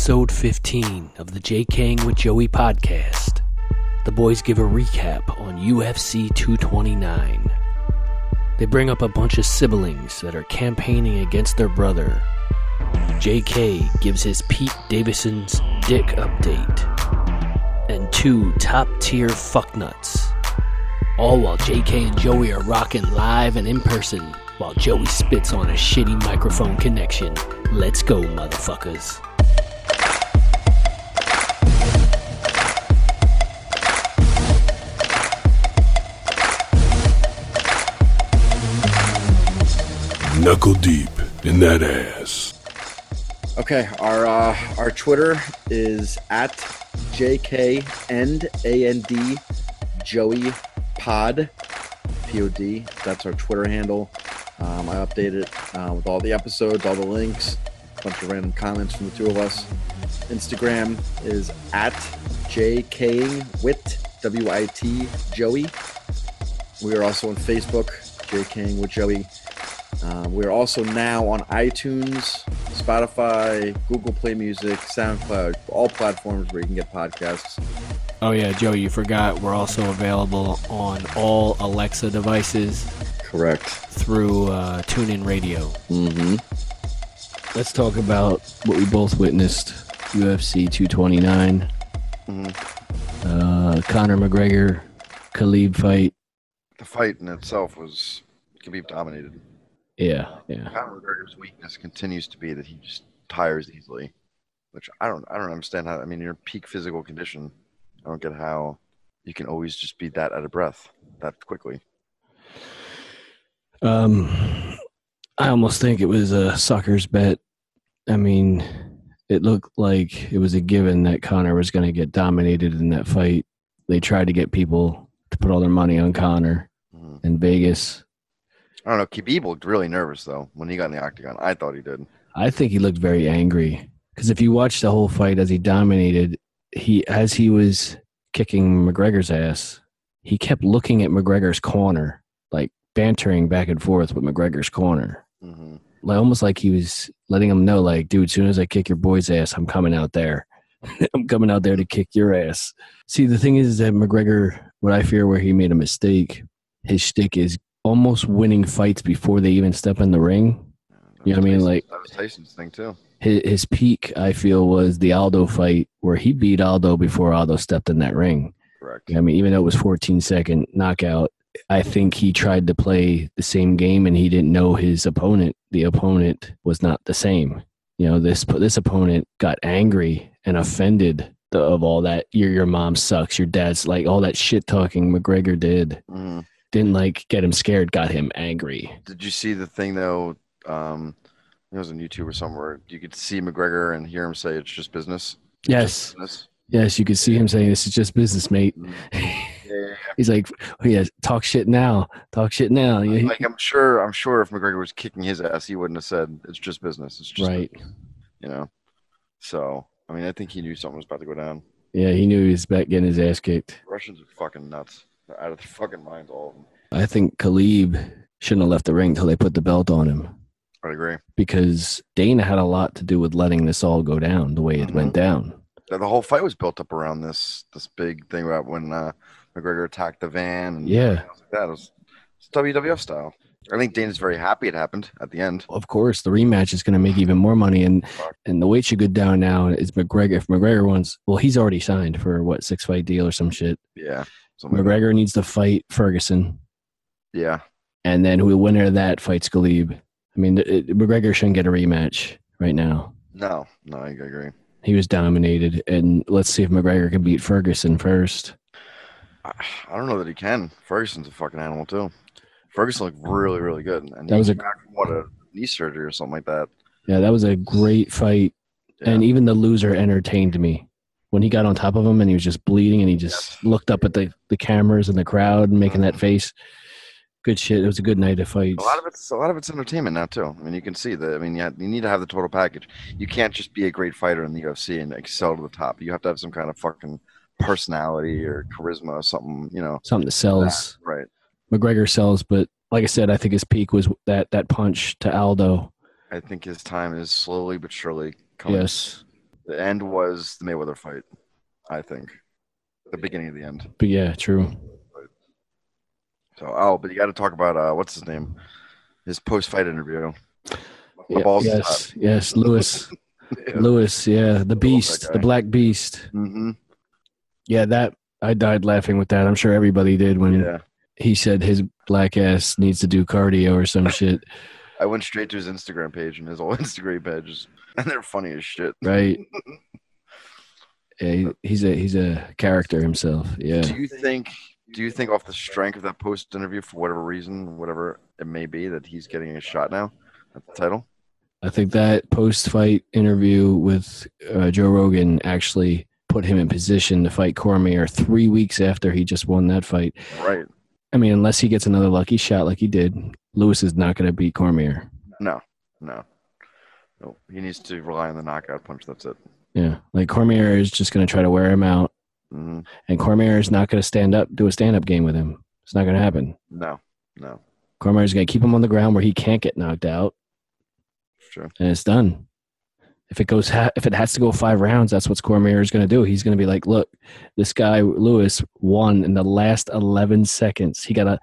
episode 15 of the J Kang with Joey podcast. The boys give a recap on UFC 229. They bring up a bunch of siblings that are campaigning against their brother. JK gives his Pete Davidson's dick update. And two top tier fucknuts. All while JK and Joey are rocking live and in person while Joey spits on a shitty microphone connection. Let's go, motherfuckers. Knuckle deep in that ass. Okay, our uh, our Twitter is at JK and A N D Joey Pod P O D. That's our Twitter handle. Um, I update it uh, with all the episodes, all the links, a bunch of random comments from the two of us. Instagram is at JK W I T Joey. We are also on Facebook, JK with Joey. Uh, we're also now on iTunes, Spotify, Google Play Music, SoundCloud, all platforms where you can get podcasts. Oh, yeah, Joe, you forgot we're also available on all Alexa devices Correct. through uh, TuneIn Radio. Mm-hmm. Let's talk about what we both witnessed UFC 229. Uh, Conor McGregor, Khabib fight. the fight in itself was Khabib dominated. Yeah, yeah. Conor McGregor's weakness continues to be that he just tires easily, which I don't I don't understand how. I mean, you're in peak physical condition. I don't get how you can always just be that out of breath that quickly. Um, I almost think it was a sucker's bet. I mean, it looked like it was a given that Conor was going to get dominated in that fight. They tried to get people to put all their money on Conor Mhm. in Vegas. I don't know. Khabib looked really nervous though when he got in the octagon. I thought he did. I think he looked very angry because if you watch the whole fight as he dominated, he as he was kicking McGregor's ass, he kept looking at McGregor's corner, like bantering back and forth with McGregor's corner. hmm like almost like he was letting him know, like, dude, as soon as I kick your boy's ass, I'm coming out there. I'm coming out there to kick your ass. See, the thing is that McGregor, what I fear where he made a mistake, his shtick is almost winning fights before they even step in the ring. You know what I mean? Like- that was Tyson's thing too. His, his peak, I feel, was the Aldo fight where he beat Aldo before Aldo stepped in that ring. Correct. I mean, even though it was 14 second knockout, I think he tried to play the same game and he didn't know his opponent. The opponent was not the same. You know, this this opponent got angry and offended the, of all that. Your your mom sucks. Your dad's like all that shit talking McGregor did Mhm. Didn't like get him scared. Got him angry. Did you see the thing though? Um, it was on YouTube or somewhere. You could see McGregor and hear him say, "It's just business." Yes, Business. yes, you could see him saying, "This is just business, mate." Yeah. He's like, oh, "Yeah, talk shit now. Talk shit now." Yeah, Like I'm sure, I'm sure if McGregor was kicking his ass, he wouldn't have said, "It's just business." It's just right. business," you know. So I mean, I think he knew something was about to go down. Yeah, he knew he was back getting his ass kicked. Russians are fucking nuts. They're out of their fucking minds, all of them. I think Khabib shouldn't have left the ring until they put the belt on him I agree. because Dana had a lot to do with letting this all go down the way it went down. The the whole fight was built up around this this big thing about when uh, McGregor attacked the van. And Yeah. like that. It was, it's WWF style. I think Dana's very happy it happened at the end. Of course, the rematch is going to make even more money, and and the weight should go down now. Is McGregor if McGregor wants? Well, he's already signed for what six fight deal or some shit. Yeah. Something like. McGregor needs to fight Ferguson, Yeah. and then who the winner of that fights Khabib. I mean, it, McGregor shouldn't get a rematch right now. No. No, I agree. He was dominated, and let's see if McGregor can beat Ferguson first. I, I don't know that he can. Ferguson's a fucking animal too. Ferguson looked really, really good, and That he was a- what a knee surgery or something like that. Yeah, that was a great fight. Yeah. And even the loser entertained me. When he got on top of him and he was just bleeding and he just looked up at the, the cameras and the crowd and making that Mhm. face. Good shit. It was a good night of fights. A lot of it's a lot of it's entertainment now too. I mean, you can see that. I mean, you, have, you need to have the total package. You can't just be a great fighter in the UFC and excel to the top. You have to have some kind of fucking personality or charisma or something. You know, Something that sells. right? McGregor sells, but like I said, I think his peak was that that punch to Aldo. I think his time is slowly but surely coming. Yes. The end was the Mayweather fight, I think. The beginning of the end. But yeah, true. So, oh, but you got to talk about uh, what's his name? His post-fight interview. Yeah, yes, yes, Lewis, Yeah. Lewis, yeah, the beast, the black beast. Mm-hmm. Yeah, that I died laughing with that. I'm sure everybody did when Yeah. he said his black ass needs to do cardio or some shit, I went straight to his Instagram page and his whole Instagram page, is- and they're funny as shit. right? Yeah, he- he's a he's a character himself. Yeah, Do you think? Do you think off the strength of that post interview, for whatever reason, whatever it may be, that he's getting a shot now at the title? I think that post fight interview with uh, Joe Rogan actually put him in position to fight Cormier three weeks after he just won that fight. Right. I mean, unless he gets another lucky shot like he did, Lewis is not going to beat Cormier. No. No. No. He needs to rely on the knockout punch. That's it. Yeah, like Cormier is just going to try to wear him out, hmm and Cormier is not going to stand up, do a stand up game with him. It's not going to happen. No. No. Cormier is going to keep him on the ground where he can't get knocked out, Sure. and it's done. If it goes, ha- if it has to go five rounds, that's what Cormier is going to do. He's going to be like, "Look, this guy Lewis won in the last eleven seconds. He got a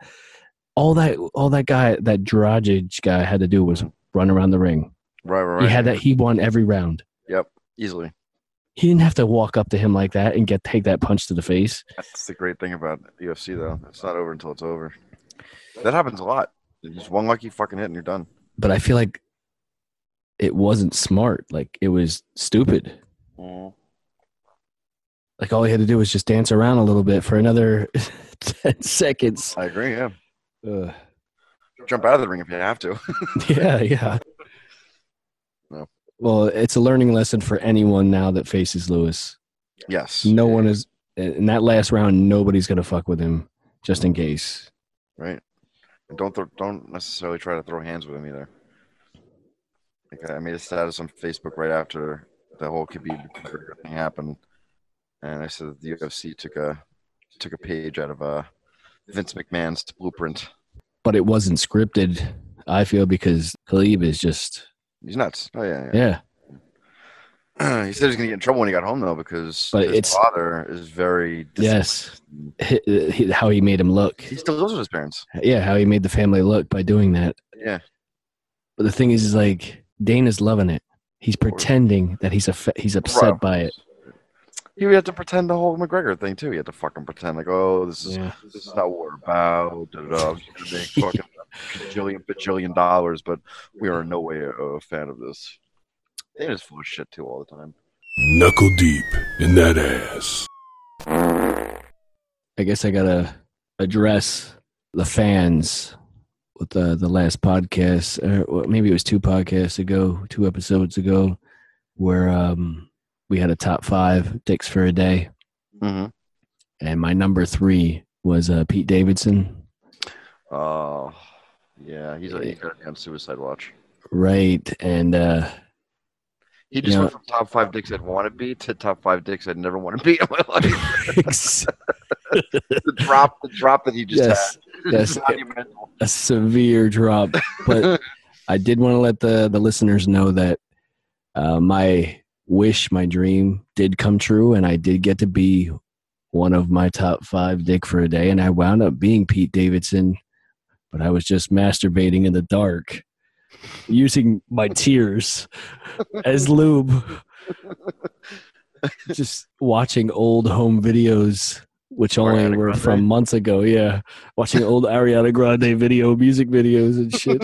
all that all that guy that Drago guy had to do was run around the ring. Right. Right. He had that. He won every round. Yep. Easily. He didn't have to walk up to him like that and get take that punch to the face. That's the great thing about UFC, though. It's not over until it's over. That happens a lot. Just one lucky fucking hit and you're done. But I feel like it wasn't smart. Like it was stupid. Mm. Like all he had to do was just dance around a little bit for another ten seconds. I agree. Yeah. Ugh. Jump out of the ring if you have to. Yeah, yeah. No. Well, it's a learning lesson for anyone now that faces Lewis. yes. No one is in that last round. Nobody's gonna fuck with him, just in case. Right. And don't throw, don't necessarily try to throw hands with him either. Like I made a status on Facebook right after the whole Khabib thing happened, and I said that the UFC took a took a page out of uh, Vince McMahon's blueprint. But it wasn't scripted. I feel because Khabib is just He's nuts. Oh yeah. yeah. yeah. he said he was gonna get in trouble when he got home though because But his father is very Yes. Hi- How he made him look. He still lives with his parents. Yeah, how he made the family look by doing that. Yeah. But the thing is, is like Dana's loving it. He's pretending that he's a he's upset Bro. by it. He had to pretend the whole McGregor thing too. He had to fucking pretend like, oh, this is Yeah. this is not what we're about. Da, da, da. I'm just gonna make fucking bajillion bajillion dollars, but we are in no way a, a fan of this. They just full of shit too all the time. Knuckle deep in that ass. I guess I gotta address the fans with the the last podcast, or maybe it was two podcasts ago, two episodes ago, where um we had a top five dicks for a day, Mm-hmm. and my number three was uh, Pete Davidson. Oh, yeah, he's, he's got to be on suicide watch. Right, and uh He just Yeah. went from top five dicks I'd want to be to top five dicks I'd never want to be in my life. the drop, the drop that he just yes, had. is a severe drop. But I did want to let the the listeners know that uh, my wish, my dream, did come true, and I did get to be one of my top five dick for a day, and I wound up being Pete Davidson, but I was just masturbating in the dark, using my tears as lube, just watching old home videos. Which only Ariana were Grande. from months ago, yeah. Watching old Ariana Grande video, music videos and shit.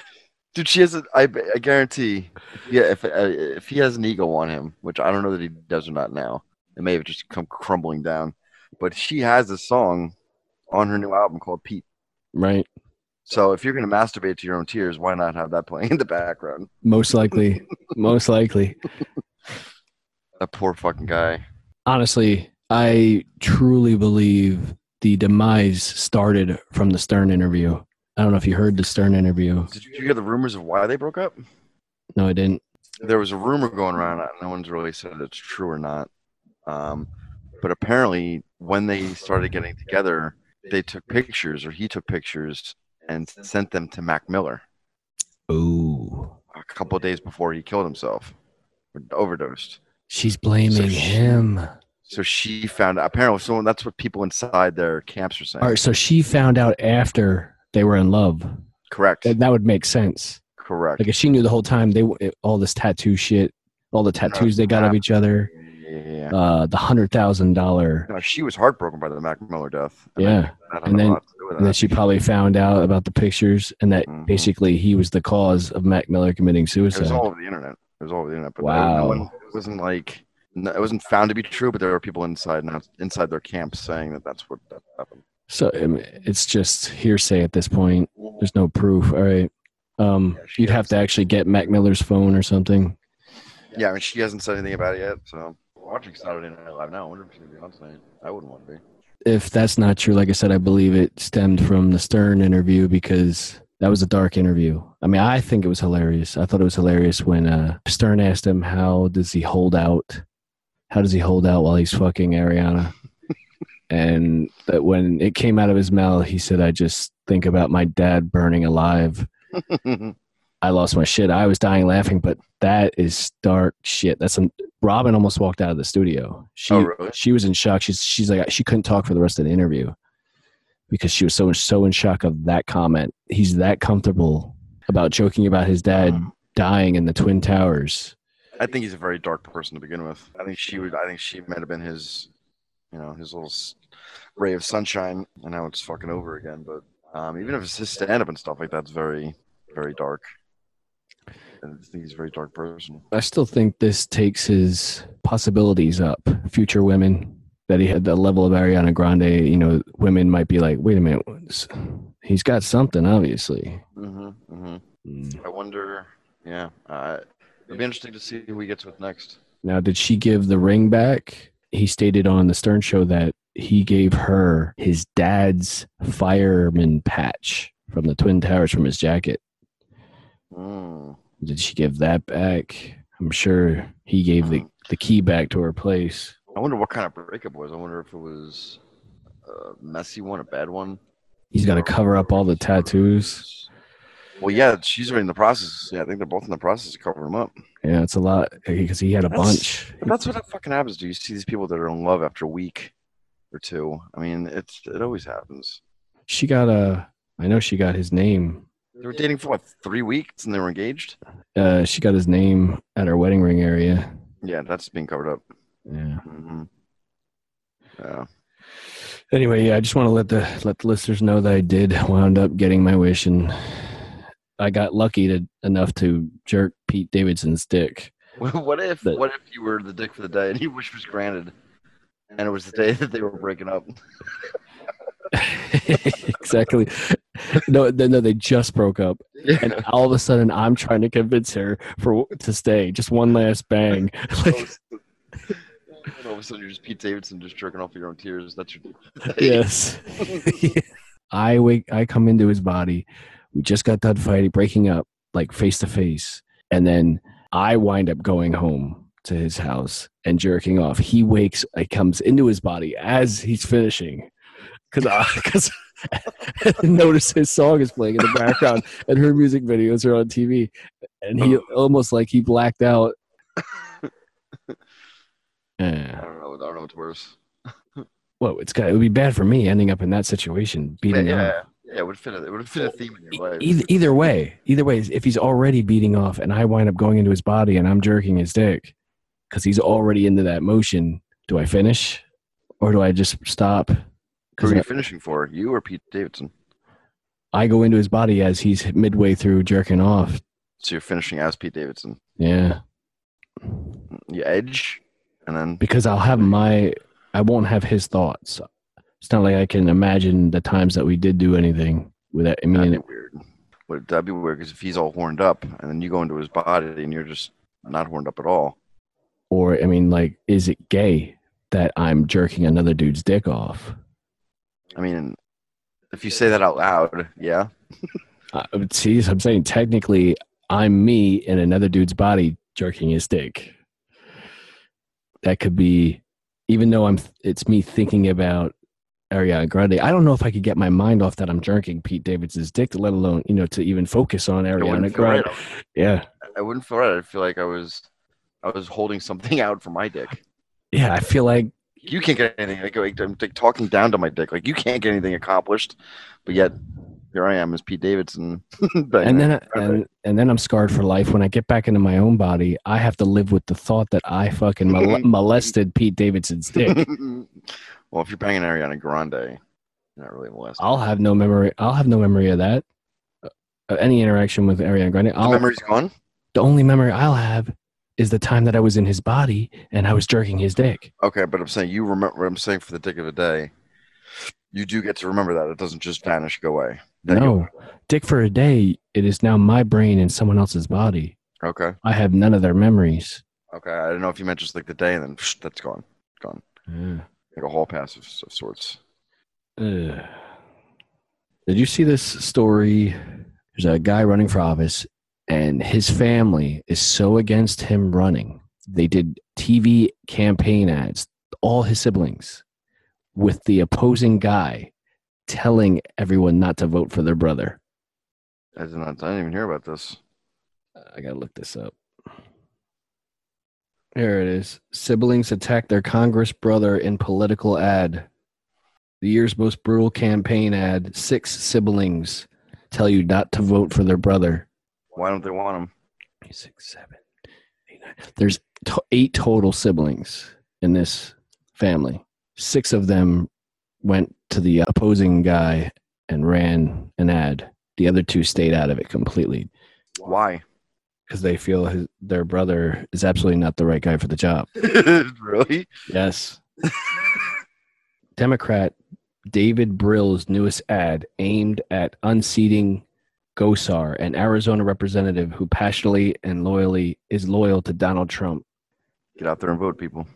Dude, she has a. I, I guarantee. Yeah, if uh, if he has an ego on him, which I don't know that he does or not now, it may have just come crumbling down. But she has a song on her new album called Pete. right? So if you're gonna masturbate to your own tears, why not have that playing in the background? Most likely. most likely. That poor fucking guy. Honestly, I truly believe the demise started from the Stern interview. I don't know if you heard the Stern interview. Did you hear the rumors of why they broke up? No, I didn't. There was a rumor going around. No one's really said it's true or not. Um, but apparently, when they started getting together, they took pictures, or he took pictures, and sent them to Mac Miller Ooh. a couple of days before he killed himself, or overdosed. She's blaming she- him. So she found out. apparently so that's what people inside their camps are saying. All right, so she found out after they were in love. Correct. That, that would make sense. Correct. Like if she knew the whole time, they all this tattoo shit, all the tattoos they got of each other, yeah. uh, the hundred thousand dollar, No, she was heartbroken by the Mac Miller death. And yeah. had And then- lot to do with And then she probably found out about the pictures and that Mhm. basically he was the cause of Mac Miller committing suicide. It was all over the internet. It was all over the internet. But Wow. no one, it wasn't like no, it wasn't found to be true. But there were people inside now inside their camps saying that that's what that happened. So I mean, it's just hearsay at this point. There's no proof. All right. Um, Yeah, you'd have to actually get Mac Miller's phone or something. Yeah, I mean she hasn't said anything about it yet. So watching Saturday Night Live now, I wonder if she's gonna be on tonight. I wouldn't want to be. If that's not true, like I said, I believe it stemmed from the Stern interview because that was a dark interview. I mean, I think it was hilarious. I thought it was hilarious when uh, Stern asked him, "How does he hold out? How does he hold out while he's fucking Ariana?" and that when it came out of his mouth, he said, "I just think about my dad burning alive." I lost my shit. I was dying laughing, but that is dark shit. That's some Robin almost walked out of the studio. She Oh, really? she was in shock. She's she's like she couldn't talk for the rest of the interview because she was so so in shock of that comment. He's that comfortable about joking about his dad dying in the twin towers. I think he's a very dark person to begin with. I think she would. I think she might have been his, you know, his little ray of sunshine, and now it's fucking over again. But um, even if it's his stand up and stuff like that's very, very dark. I think he's a very dark person. I still think this takes his possibilities up. Future women that he had the level of Ariana Grande. You know, women might be like, wait a minute, he's got something obviously. hmm hmm Mm. I wonder. Yeah, uh, it'll be interesting to see who he gets with next. Now, did she give the ring back? He stated on the Stern Show that he gave her his dad's fireman patch from the Twin Towers from his jacket. Mm. Did she give that back? I'm sure he gave the, the key back to her place. I wonder what kind of breakup it was. I wonder if it was a messy one, a bad one. He's got to cover up all the tattoos. Well, yeah, she's already in the process. Yeah, I think they're both in the process of covering them up. Yeah, it's a lot because he had a That's- bunch. But that's what fucking happens. Do you see these people that are in love after a week or two? I mean, it's it always happens. She got a. I know she got his name. They were dating for what three weeks and they were engaged. Uh, she got his name at her wedding ring area. Yeah, that's being covered up. Yeah. hmm Yeah, Anyway, yeah, I just want to let the let the listeners know that I did wound up getting my wish, and I got lucky to enough to jerk Pete Davidson's dick. what if But- what if you were the dick for the day and your wish was granted, and it was the day that they were breaking up? exactly. No, no, they just broke up, and all of a sudden, I'm trying to convince her for to stay. Just one last bang. Like, all of a sudden, you're just Pete Davidson, just jerking off your own tears. That's your yes. I wake. I come into his body. We just got done fighting, breaking up, like face to face, and then I wind up going home to his house and jerking off. He wakes. I comes into his body as he's finishing, because because notice his song is playing in the background and her music videos are on TV, and he oh. almost like he blacked out. I Yeah. don't know. I don't know what's worse. Well, it's got. It would be bad for me ending up in that situation, Yeah, beating yeah, up. Yeah. It would fit. A, it would fit a theme in your life. Either, either way, either way, if he's already beating off and I wind up going into his body and I'm jerking his dick because he's already into that motion, do I finish or do I just stop? Who are you finishing for? You or Pete Davidson? I go into his body as he's midway through jerking off. So you're finishing as Pete Davidson. Yeah, You edge, and then because I'll have my, I won't have his thoughts. It's not like I can imagine the times that we did do anything with that. I that'd be weird. Would that'd be weird? Because if he's all horned up, and then you go into his body, and you're just not horned up at all. or I mean, like, is it gay that I'm jerking another dude's dick off? I mean, if you say that out loud, yeah. Uh, see, I'm saying technically, I'm me in another dude's body jerking his dick. That could be, even though I'm, it's me thinking about Ariana Grande. I don't know if I could get my mind off that I'm jerking Pete Davidson's dick, let alone you know to even focus on Ariana wouldn't right. Grande. Yeah, I wouldn't feel right. I feel like I was, I was holding something out for my dick. Yeah, I feel like You can't get anything. Like, like, I'm like, talking down to my dick. Like you can't get anything accomplished, but yet here I am as Pete Davidson. and then and, and then I'm scarred for life. When I get back into my own body, I have to live with the thought that I fucking mol- molested Pete Davidson's dick. Well, if you're banging Ariana Grande, you're not really molested. I'll have no memory. I'll have no memory of that. Uh, any interaction with Ariana Grande. the I'll, memory's gone. the only memory I'll have is the time that I was in his body and I was jerking his dick. Okay, but I'm saying you remember. I'm saying for the dick of a day, you do get to remember that. It doesn't just vanish, go away. Then No, dick for a day. It is now my brain in someone else's body. Okay. I have none of their memories. Okay. I don't know if you meant just like the day, and then psh, that's gone. Gone. Yeah. Like a hall pass of, of sorts. Ugh. Did you see this story? There's a guy running for office, and his family is so against him running. They did TV campaign ads, all his siblings, with the opposing guy telling everyone not to vote for their brother. I did not. I didn't even hear about this. I gotta look this up. Here it is. Siblings attack their Congress brother in political ad. The year's most brutal campaign ad. Six siblings tell you not to vote for their brother. Why don't they want him? Six, seven, eight, nine. There's to- eight total siblings in this family. Six of them went to the opposing guy and ran an ad. The other two stayed out of it completely Why? Because they feel his, their brother is absolutely not the right guy for the job. really? Yes. Democrat David Brill's newest ad aimed at unseating Gosar, an Arizona representative who passionately and loyally is loyal to Donald Trump. Get out there and vote, people.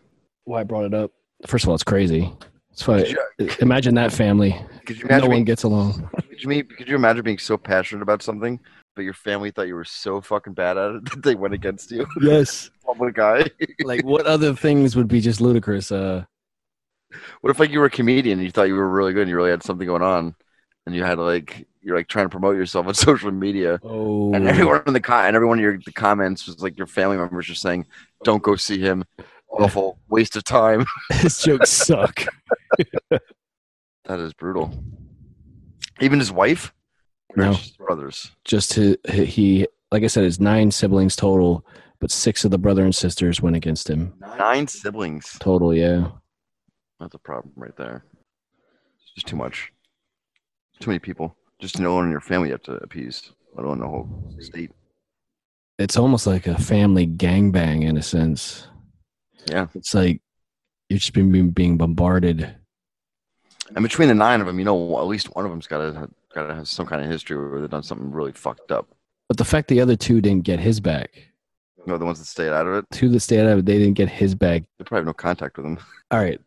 Why I brought it up? First of all, it's crazy. It's funny. You, Imagine that family. could you No imagine? one being, gets along. could, you, could you imagine being so passionate about something, but your family thought you were so fucking bad at it that they went against you? Yes. Public guy. Like what other things would be just ludicrous? Uh, What if like you were a comedian and you thought you were really good and you really had something going on, and you had like you're like trying to promote yourself on social media, oh, and everyone in the and everyone in your the comments was like your family members just saying, "Don't go see him." Awful waste of time. his jokes suck. That is brutal. Even his wife. No. brothers. just his, he like i said his nine siblings total but six of the brother and sisters went against him Nine siblings. total yeah That's a problem right there. It's just too much. Too many people. Just no one in your family you have to appease. I don't know the whole state. it's almost like a family gangbang in a sense Yeah. it's like you're just being, being bombarded And between the nine of them, you know, at least one of them's got to got to have some kind of history where they've done something really fucked up. but the fact the other two didn't get his back. Know, the ones that stayed out of it, two that stayed out of it they didn't get his back. They probably have no contact with him. all right.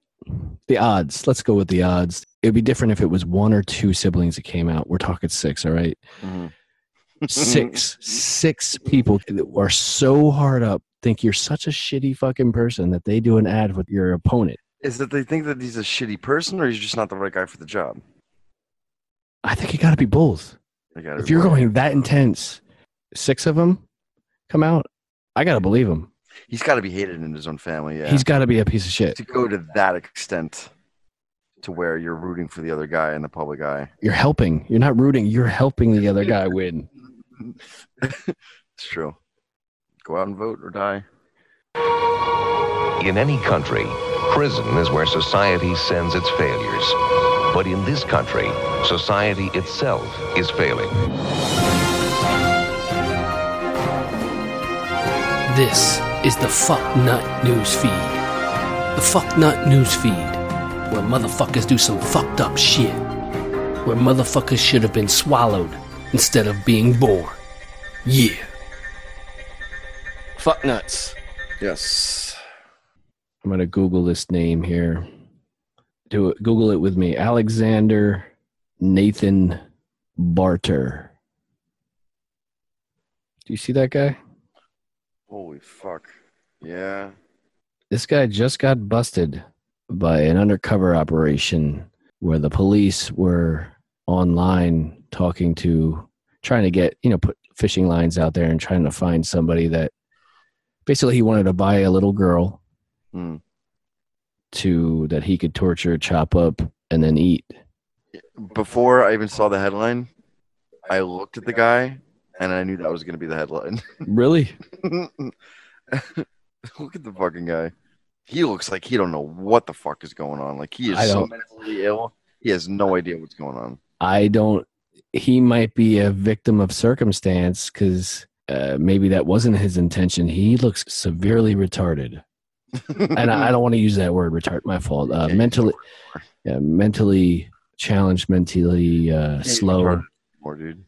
The odds. Let's go with the odds. It'd be different if it was one or two siblings that came out. We're talking six all right? Mm-hmm. Six. Six people that are so hard up think you're such a shitty fucking person that they do an ad with your opponent. Is that they think that he's a shitty person, or he's just not the right guy for the job? I think you got to be both gotta if be you're right. going that intense six of them come out i gotta believe him he's got to be hated in his own family. Yeah, he's gotta be a piece of shit to go to that extent to where you're rooting for the other guy and the public eye. you're helping you're not rooting you're helping the other guy win it's true. Go out and vote or die. In any country, prison is where society sends its failures. But in this country, society itself is failing. This is the Fuck Nut News Feed. The Fuck Nut News Feed, where motherfuckers do some fucked up shit. Where motherfuckers should have been swallowed instead of being born. Yeah. Fuck nuts. Yes. I'm gonna Google this name here. Do it. Google it with me. Alexander Nathan Barter. Do you see that guy? Holy fuck. Yeah. This guy just got busted by an undercover operation where the police were online talking to, trying to get, you know, put fishing lines out there and trying to find somebody that Basically, he wanted to buy a little girl Hmm. To that he could torture, chop up, and then eat. Before I even saw the headline, I looked at the guy and I knew that was going to be the headline. Really? Look at the fucking guy. He looks like he don't know what the fuck is going on. Like he is so mentally ill. He has no idea what's going on. I don't. He might be a victim of circumstance because uh, maybe that wasn't his intention. He looks severely retarded, and I, I don't want to use that word retard. My fault. Uh, Yeah, mentally, yeah, mentally challenged, mentally uh, Can't slow. More dude.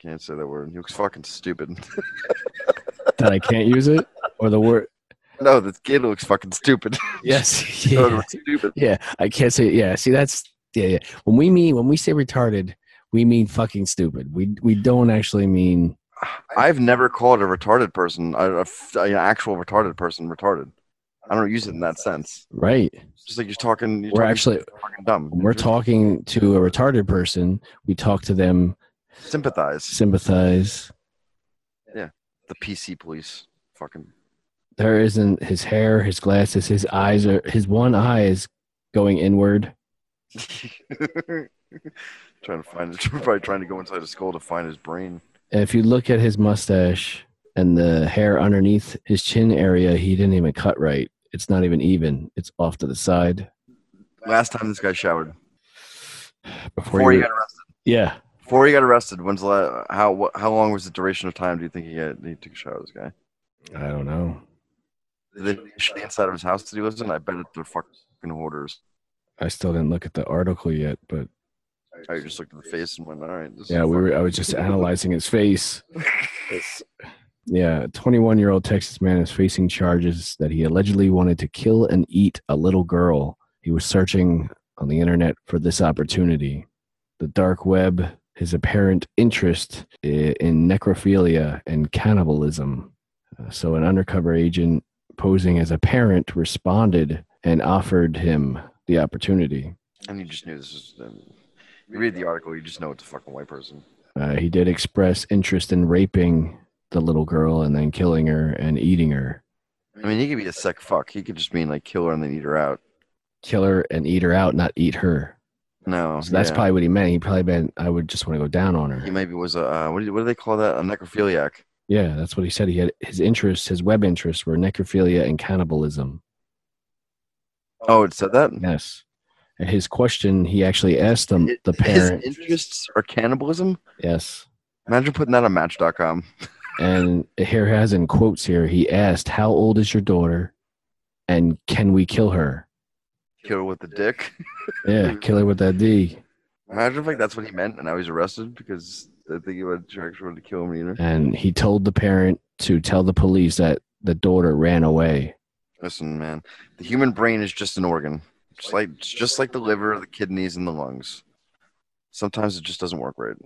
Can't say that word. He looks fucking stupid. That I can't use it or the word. no, this kid looks fucking stupid. Yes. Yeah. stupid. Yeah. I can't say. Yeah. See, that's yeah. Yeah. When we mean when we say retarded, we mean fucking stupid. We we don't actually mean I've never called a retarded person, a an actual retarded person, retarded. I don't use it in that sense. right. Just like you're talking. You're We're talking actually fucking dumb. we're talking to a retarded person, we talk to them, sympathize. sympathize. Yeah. The PC police. Fucking. There isn't his hair, his glasses, his eyes are his one eye is going inward. trying to find it. Probably trying to go inside his skull to find his brain. And if you look at his mustache and the hair underneath his chin area, he didn't even cut right. It's not even even. It's off to the side. Last time this guy showered. Before, Before he you, got arrested. yeah, Before he got arrested, when's the la- how how long was the duration of time? Do you think he had he took a shower? This guy. I don't know. Did they the inside of his house that he lives in? I bet they're fucking hoarders. I still didn't look at the article yet, but I just looked at the face and went, "All right." Yeah, we were. I was just analyzing his face. Yeah, 21 year old Texas man is facing charges that he allegedly wanted to kill and eat a little girl. He was searching on the internet for this opportunity. The dark web, his apparent interest in necrophilia and cannibalism. Uh, So, an undercover agent posing as a parent responded and offered him the opportunity. And you just knew this was. Um, you read the article, you just know it's a fucking white person. Uh, he did express interest in raping the little girl and then killing her and eating her. I mean, he could be a sick fuck. He could just mean like kill her and then eat her out. Kill her and eat her out, not eat her. No, So that's yeah. probably what he meant. He probably meant I would just want to go down on her. He maybe was a uh, what, do what do they call that? A necrophiliac. Yeah, that's what he said. He had his interests, his web interests were necrophilia and cannibalism. Oh, it said that. Yes. And his question, he actually asked them, It- the His interests are cannibalism. Yes. Imagine putting that on Match.com. And here has in quotes here, he asked, How old is your daughter? And can we kill her? Kill her with the dick. Yeah, kill her with that D. Imagine if like that's what he meant, and now he's arrested because I think he would actually wanted to kill him and and he told the parent to tell the police that the daughter ran away. Listen, man, the human brain is just an organ, just like it's just like the liver, the kidneys, and the lungs. Sometimes it just doesn't work right.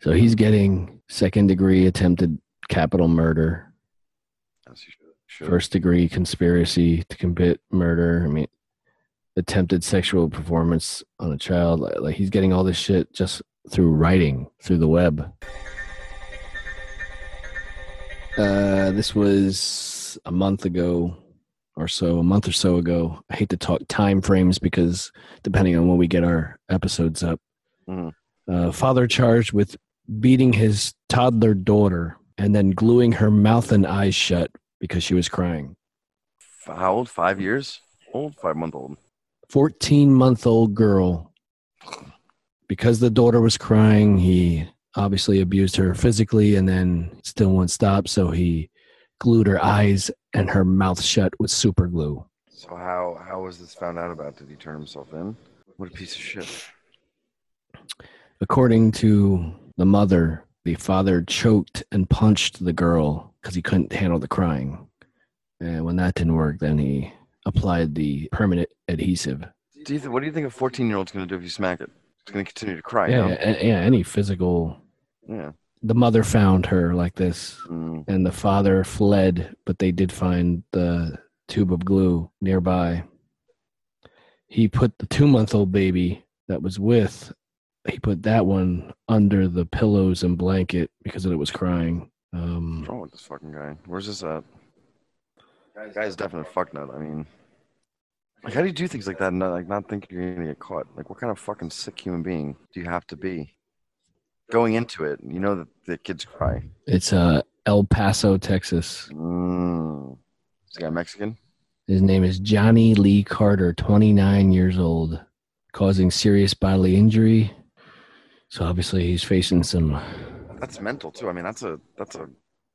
So he's getting second degree attempted capital murder, As you should. should. first degree conspiracy to commit murder. I mean, attempted sexual performance on a child. Like, like he's getting all this shit just through writing through the web. Uh, this was a month ago or so, a month or so ago. I hate to talk time frames because depending on when we get our episodes up, Mhm. Uh, father charged with beating his toddler daughter and then gluing her mouth and eyes shut because she was crying. How old? Five years old? Five month old. 14 month old girl. Because the daughter was crying, he obviously abused her physically and then still won't stop. So he glued her eyes and her mouth shut with super glue. So how how was this found out about? Did he turn himself in? What a piece of shit. According to the mother, the father choked and punched the girl because he couldn't handle the crying. And when that didn't work, then he applied the permanent adhesive. Do you th- what do you think a fourteen year old's gonna do if you smack it? It's gonna continue to cry. Yeah, no? yeah, a- yeah, any physical. yeah. The mother found her like this, Mm. and the father fled, but they did find the tube of glue nearby. He put the two month old baby that was with, he put that one under the pillows and blanket because it was crying. Um, What's wrong with this fucking guy? Where's this at? Guy's definite fuck nut. I mean, like, how do you do things like that and not, like not think you're gonna get caught? Like, what kind of fucking sick human being do you have to be? Going into it, you know that the kids cry. It's uh, El Paso, Texas. Mm. Is the guy Mexican? His name is Johnny Lee Carter, 29 years old, causing serious bodily injury. So obviously he's facing some. That's mental too. I mean, that's a that's a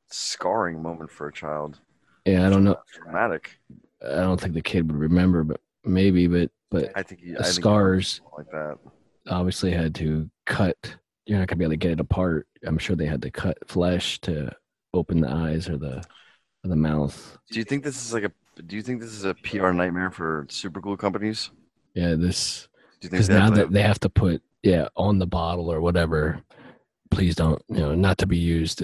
scarring moment for a child. Yeah, I don't know. Traumatic. I don't think the kid would remember, but maybe. But but I think he, I the think scars like that. obviously had to cut. You're not gonna be able to get it apart. I'm sure they had to cut flesh to open the eyes or the or the mouth. Do you think this is like a? Do you think this is a PR nightmare for super glue companies? Yeah, this Do you think because now that they have to put yeah on the bottle or whatever. Please don't you know not to be used.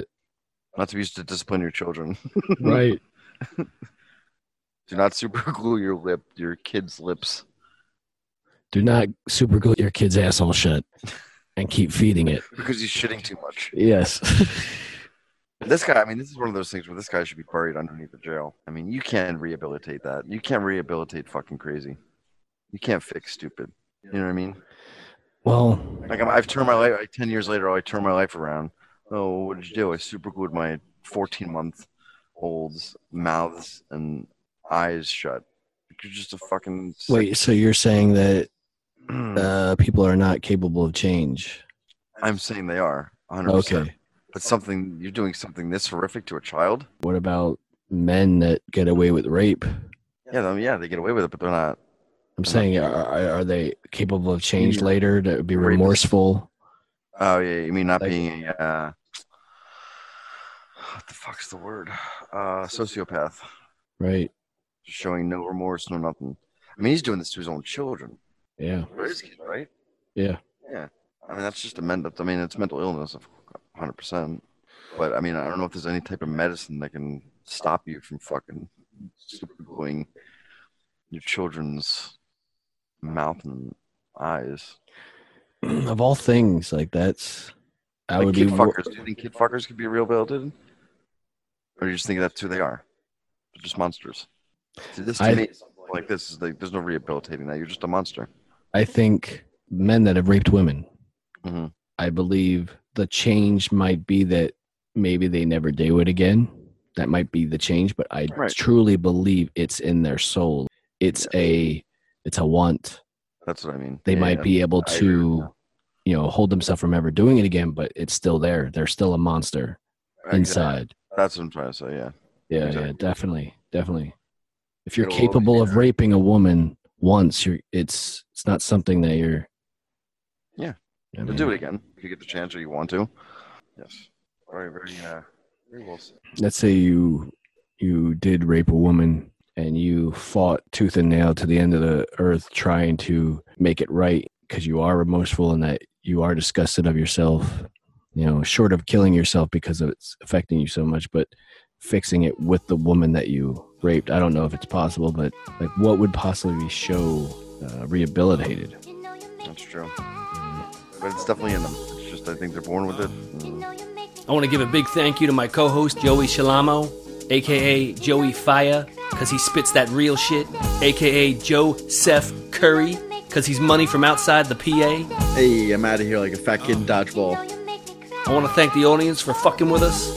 not to be used to discipline your children? Right. Do not super glue your lip, your kid's lips. Do not super glue your kid's asshole shut and keep feeding it. because he's shitting too much. Yes. This guy, I mean, this is one of those things where this guy should be buried underneath the jail. I mean, you can't rehabilitate that. You can't rehabilitate fucking crazy. You can't fix stupid. You know what I mean? Well, Like I'm, I've turned my life. Like Ten years later, I turned my life around. Oh, what did you do? I super glued my 14 month old's mouths and eyes shut. You're just a fucking. sick- wait. So you're saying that uh, people are not capable of change? I'm saying they are 100. percent Okay. But something you're doing something this horrific to a child. What about men that get away with rape? Yeah, then, yeah, they get away with it, but they're not. I'm saying, are, are they capable of change Yeah. later? That would be remorseful. Oh yeah, you mean not Like- being a uh, what the fuck's the word? Uh, sociopath, Right. showing no remorse, no nothing. I mean, he's doing this to his own children, Yeah. his right? Yeah. Yeah. I mean, that's just a mental. I mean, it's mental illness, of hundred percent. But I mean, I don't know if there's any type of medicine that can stop you from fucking super gluing your children's mouth and eyes. of all things, like that's. I like would kid be. fuckers. Do you think kid fuckers could be rehabilitated? Or you just think that's who they are? They're just monsters. See, this to I- me, like this is like there's no rehabilitating that. You're just a monster. I think men that have raped women. Mhm. I believe the change might be that maybe they never do it again. That might be the change, but I Right. truly believe it's in their soul. It's a it's a want. That's what I mean. They Yeah, might yeah. be able I to, that. you know, hold themselves from ever doing it again, but it's still there. They're still a monster Exactly. inside. That's what I'm trying to say. Yeah. Yeah, Exactly. yeah, definitely, definitely. If you're It'll capable be of there. raping a woman once, you're it's it's not something that you're. Yeah. I You'll mean, do it again if you get the chance or you want to. Yes. Very, very, uh, very well said. Let's say you you did rape a woman and you fought tooth and nail to the end of the earth trying to make it right because you are remorseful and that you are disgusted of yourself. You know, short of killing yourself because it's affecting you so much, but fixing it with the woman that you raped. I don't know if it's possible, but like, what would possibly be show uh, rehabilitated? That's true. But it's definitely in them. It's just I think they're born with it. and I want to give a big thank you to my co host, Joey Shalamo, aka Joey Fire, because he spits that real shit, aka Joe Seth Curry, because he's money from outside the PA. Hey, I'm out of here like a fat kid in dodgeball. I want to thank the audience for fucking with us.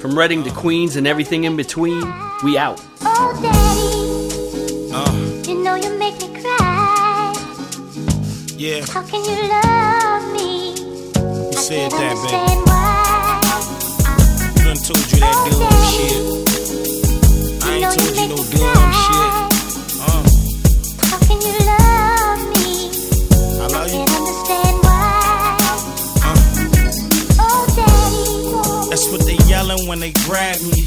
From Reading to Queens and everything in between, we out. Oh, Daddy, uh. you know you make me cry. Yeah, How can you love me? who said Can't that, understand why. baby? Done told you that oh, dumb shit. I ain't you told you make no dumb shit. Uh, How can you love me? I love you. Understand why. Uh, Oh, Daddy. that's what they yelling when they grab me.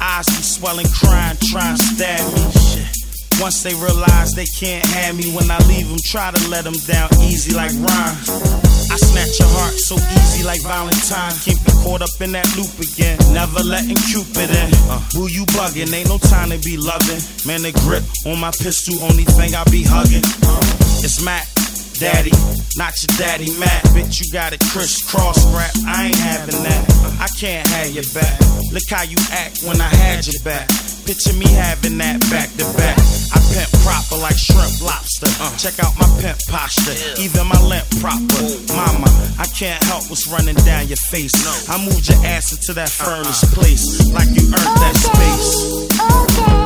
Eyes be swelling, crying, trying to stab me. Shit. Once they realize they can't have me, when I leave them, try to let them down easy like Ryan. I snatch your heart so easy like Valentine. Can't be caught up in that loop again. Never letting Cupid in. Uh, who you bugging? Ain't no time to be loving. Man, the grip on my pistol, only thing I be hugging. Uh, it's Matt. Daddy, not your daddy Matt. Bitch, you got it crisscross wrap. I ain't having that. I can't have your back. Look how you act when I had your back. Picture me having that back to back. I pimp proper like shrimp lobster. Uh. Check out my pimp posture, even my limp proper. Oh. Mama, I can't help what's running down your face. I moved your ass into that uh-uh. furnace place like you earned that space. Okay,